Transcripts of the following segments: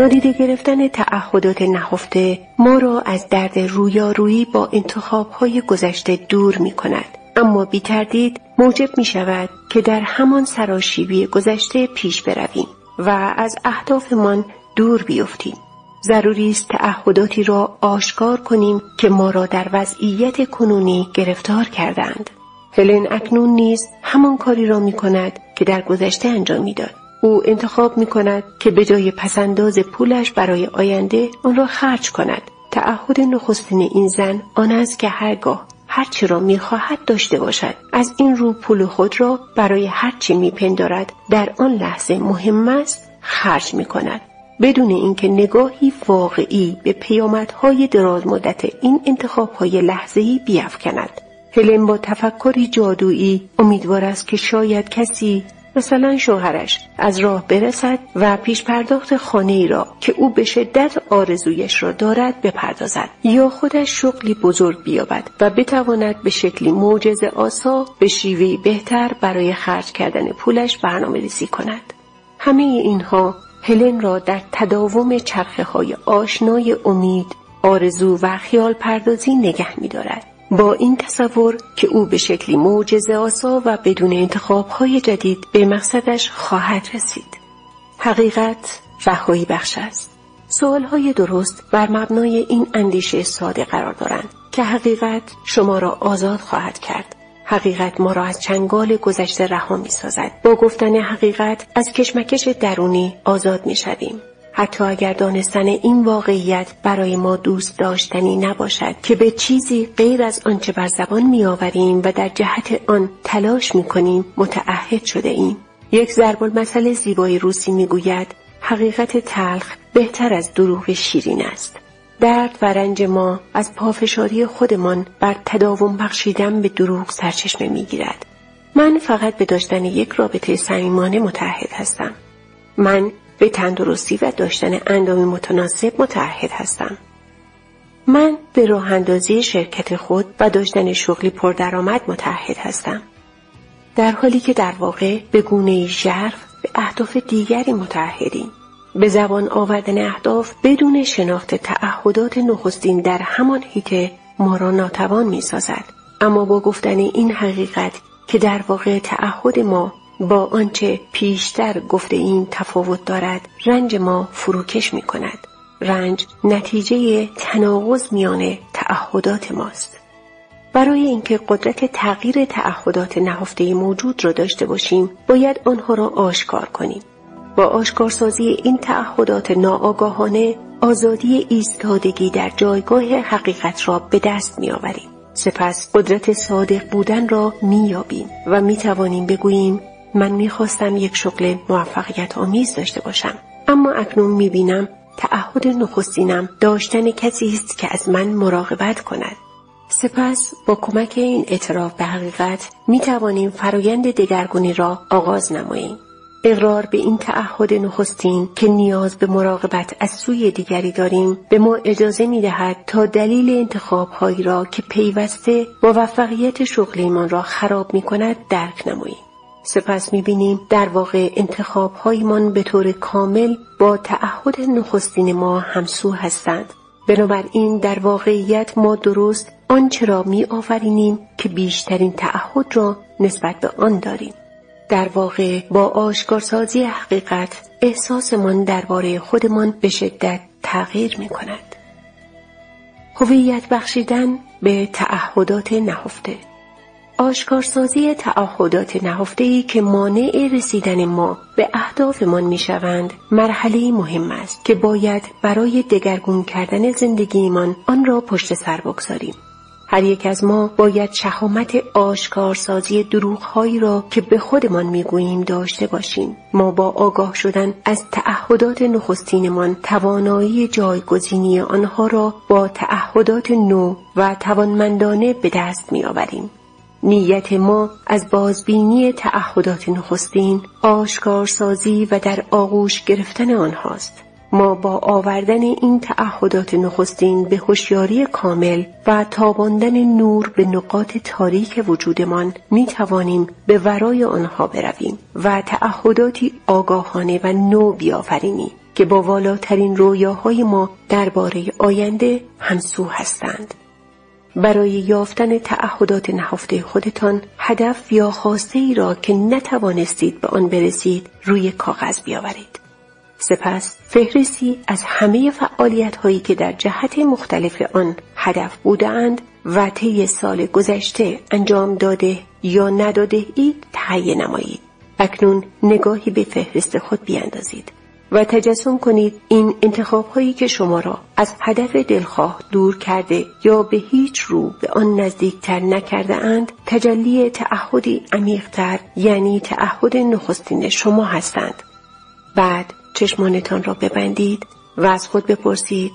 نادیده گرفتن تعهدات نهفته ما را از درد رویارویی با انتخابهای گذشته دور می کند. اما بی تردید موجب می شود که در همان سراشیبی گذشته پیش برویم و از اهدافمان دور بیفتیم. ضروری است تعهداتی را آشکار کنیم که ما را در وضعیت کنونی گرفتار کردند. هلن اکنون نیز همان کاری را می کند که در گذشته انجام می‌داد. او انتخاب می کند که به جای پسنداز پولش برای آینده آن را خرج کند. تعهد نخستین این زن آن است که هرگاه هرچی را می‌خواهد داشته باشد از این رو پول خود را برای هرچی میپندارد در آن لحظه مهم است خرج می کند. بدون اینکه نگاهی واقعی به پیامدهای دراز مدت این انتخابهای لحظه‌ای بیافکند. هلن با تفکری جادویی امیدوار است که شاید کسی مثلا شوهرش از راه برسد و پیش پرداخت خانه ای را که او به شدت آرزویش را دارد بپردازد یا خودش شغلی بزرگ بیابد و بتواند به شکلی معجزه آسا به شیوهی بهتر برای خرج کردن پولش برنامه ریزی کند همه اینها هلن را در تداوم چرخه های آشنای امید آرزو و خیال پردازی نگه می دارد. با این تصور که او به شکلی معجزه آسا و بدون انتخابهای جدید به مقصدش خواهد رسید. حقیقت رهایی بخش است. سوالهای درست بر مبنای این اندیشه ساده قرار دارند که حقیقت شما را آزاد خواهد کرد. حقیقت ما را از چنگال گذشته رها می سازد. با گفتن حقیقت از کشمکش درونی آزاد می شدیم. حتی اگر دانستن این واقعیت برای ما دوست داشتنی نباشد که به چیزی غیر از آنچه بر زبان میآوریم و در جهت آن تلاش می‌کنیم متعهد شده ایم. یک ضرب المثل زیبای روسی می‌گوید حقیقت تلخ بهتر از دروغ شیرین است. درد و رنج ما از پافشاری خودمان بر تداوم بخشیدن به دروغ سرچشمه می‌گیرد. من فقط به داشتن یک رابطه صمیمانه متعهد هستم. من به تندرستی و داشتن اندام متناسب متعهد هستم. من به راه شرکت خود و داشتن شغلی پردرآمد متعهد هستم. در حالی که در واقع به گونه ژرف به اهداف دیگری متعهدیم. به زبان آوردن اهداف بدون شناخت تعهدات نخستین در همان هیته ما را ناتوان می سازد. اما با گفتن این حقیقت که در واقع تعهد ما با آنچه پیشتر گفته این تفاوت دارد رنج ما فروکش می کند. رنج نتیجه تناقض میان تعهدات ماست. برای اینکه قدرت تغییر تعهدات نهفته موجود را داشته باشیم باید آنها را آشکار کنیم. با آشکارسازی این تعهدات ناآگاهانه آزادی ایستادگی در جایگاه حقیقت را به دست می آوریم. سپس قدرت صادق بودن را می یابیم و می توانیم بگوییم من می‌خواستم یک شغل موفقیت آمیز داشته باشم اما اکنون می‌بینم تعهد نخستینم داشتن کسی است که از من مراقبت کند سپس با کمک این اعتراف به حقیقت می توانیم فرایند دگرگونی را آغاز نماییم. اقرار به این تعهد نخستین که نیاز به مراقبت از سوی دیگری داریم به ما اجازه می دهد تا دلیل انتخاب هایی را که پیوسته موفقیت شغلیمان را خراب می کند درک نماییم. سپس می‌بینیم در واقع انتخاب هایمان به طور کامل با تعهد نخستین ما همسو هستند. بنابراین در واقعیت ما درست آنچه را می آفرینیم که بیشترین تعهد را نسبت به آن داریم. در واقع با آشکارسازی حقیقت احساسمان درباره خودمان به شدت تغییر می کند. هویت بخشیدن به تعهدات نهفته آشکارسازی تعهدات نهفته که مانع رسیدن ما به اهدافمان می‌شوند مرحله مهم است که باید برای دگرگون کردن زندگیمان آن را پشت سر بگذاریم. هر یک از ما باید شهامت آشکارسازی دروغهایی را که به خودمان می‌گوییم داشته باشیم. ما با آگاه شدن از تعهدات نخستینمان توانایی جایگزینی آنها را با تعهدات نو و توانمندانه به دست میآوریم. نیت ما از بازبینی تعهدات نخستین آشکارسازی و در آغوش گرفتن آنهاست ما با آوردن این تعهدات نخستین به هوشیاری کامل و تاباندن نور به نقاط تاریک وجودمان می توانیم به ورای آنها برویم و تعهداتی آگاهانه و نو بیافرینیم که با والاترین رویاهای ما درباره آینده همسو هستند. برای یافتن تعهدات نهفته خودتان هدف یا خواسته ای را که نتوانستید به آن برسید روی کاغذ بیاورید. سپس فهرستی از همه فعالیت هایی که در جهت مختلف آن هدف بودند و طی سال گذشته انجام داده یا نداده اید تهیه نمایید. اکنون نگاهی به فهرست خود بیاندازید و تجسم کنید این انتخاب هایی که شما را از هدف دلخواه دور کرده یا به هیچ رو به آن نزدیکتر نکرده اند تجلی تعهدی عمیقتر یعنی تعهد نخستین شما هستند. بعد چشمانتان را ببندید و از خود بپرسید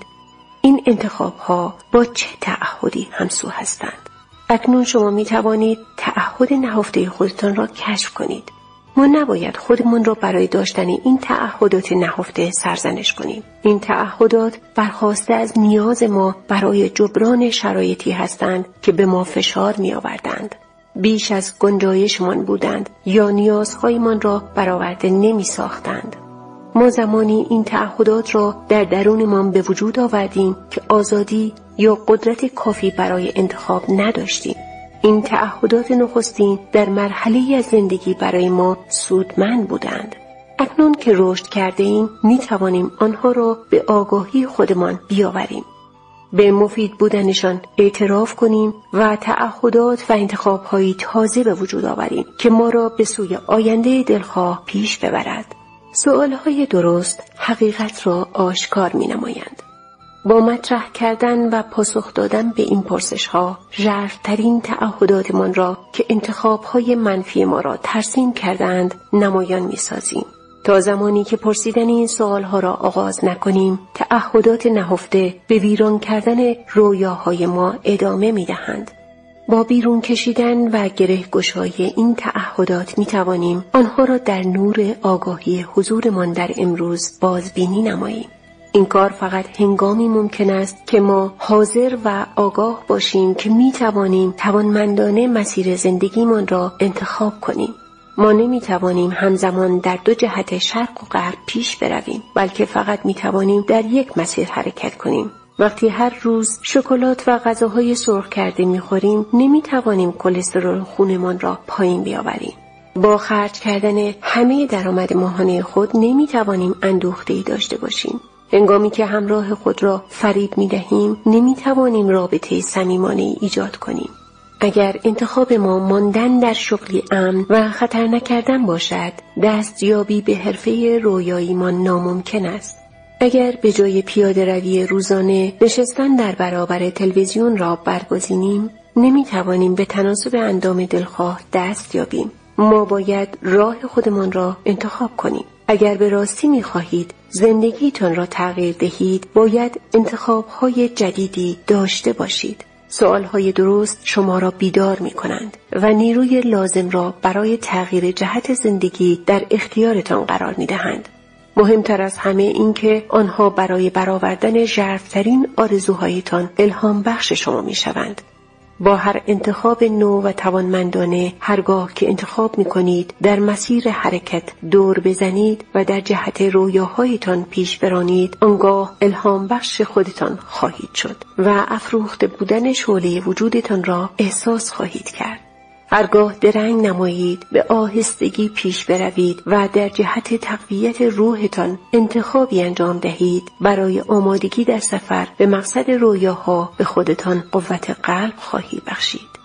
این انتخاب ها با چه تعهدی همسو هستند اکنون شما می توانید تعهد نهفته خودتان را کشف کنید ما نباید خودمون را برای داشتن این تعهدات نهفته سرزنش کنیم. این تعهدات برخواسته از نیاز ما برای جبران شرایطی هستند که به ما فشار می آوردند بیش از گنجایشمان بودند یا نیازهایمان را برآورده نمی ساختند ما زمانی این تعهدات را در درونمان به وجود آوردیم که آزادی یا قدرت کافی برای انتخاب نداشتیم. این تعهدات نخستین در مرحله از زندگی برای ما سودمند بودند. اکنون که رشد کرده ایم می توانیم آنها را به آگاهی خودمان بیاوریم. به مفید بودنشان اعتراف کنیم و تعهدات و انتخابهایی تازه به وجود آوریم که ما را به سوی آینده دلخواه پیش ببرد. های درست حقیقت را آشکار می نمایند. با مطرح کردن و پاسخ دادن به این پرسش ها ژرفترین تعهداتمان را که انتخاب های منفی ما را ترسیم کردند نمایان می سازیم. تا زمانی که پرسیدن این سوال ها را آغاز نکنیم تعهدات نهفته به ویران کردن رویاهای ما ادامه می دهند. با بیرون کشیدن و گره گشای این تعهدات می توانیم آنها را در نور آگاهی حضورمان در امروز بازبینی نماییم. این کار فقط هنگامی ممکن است که ما حاضر و آگاه باشیم که می توانیم توانمندانه مسیر زندگیمان را انتخاب کنیم. ما نمی توانیم همزمان در دو جهت شرق و غرب پیش برویم بلکه فقط می توانیم در یک مسیر حرکت کنیم. وقتی هر روز شکلات و غذاهای سرخ کرده می‌خوریم نمی‌توانیم کلسترول خونمان را پایین بیاوریم. با خرج کردن همه درآمد ماهانه خود نمی‌توانیم اندوخته ای داشته باشیم. هنگامی که همراه خود را فریب می دهیم نمی توانیم رابطه صمیمانه ایجاد کنیم. اگر انتخاب ما ماندن در شغلی امن و خطر نکردن باشد دستیابی به حرفه رویاییمان ناممکن است. اگر به جای پیاده روی روزانه نشستن در برابر تلویزیون را برگزینیم نمی توانیم به تناسب اندام دلخواه دست یابیم ما باید راه خودمان را انتخاب کنیم اگر به راستی می خواهید زندگیتان را تغییر دهید باید انتخاب های جدیدی داشته باشید سوال های درست شما را بیدار می کنند و نیروی لازم را برای تغییر جهت زندگی در اختیارتان قرار می دهند. مهمتر از همه این که آنها برای برآوردن ژرفترین آرزوهایتان الهام بخش شما می شوند. با هر انتخاب نو و توانمندانه هرگاه که انتخاب می کنید در مسیر حرکت دور بزنید و در جهت رویاهایتان پیش برانید آنگاه الهام بخش خودتان خواهید شد و افروخته بودن شعله وجودتان را احساس خواهید کرد. هرگاه درنگ نمایید به آهستگی پیش بروید و در جهت تقویت روحتان انتخابی انجام دهید. برای آمادگی در سفر به مقصد رویاها به خودتان قوت قلب خواهی بخشید.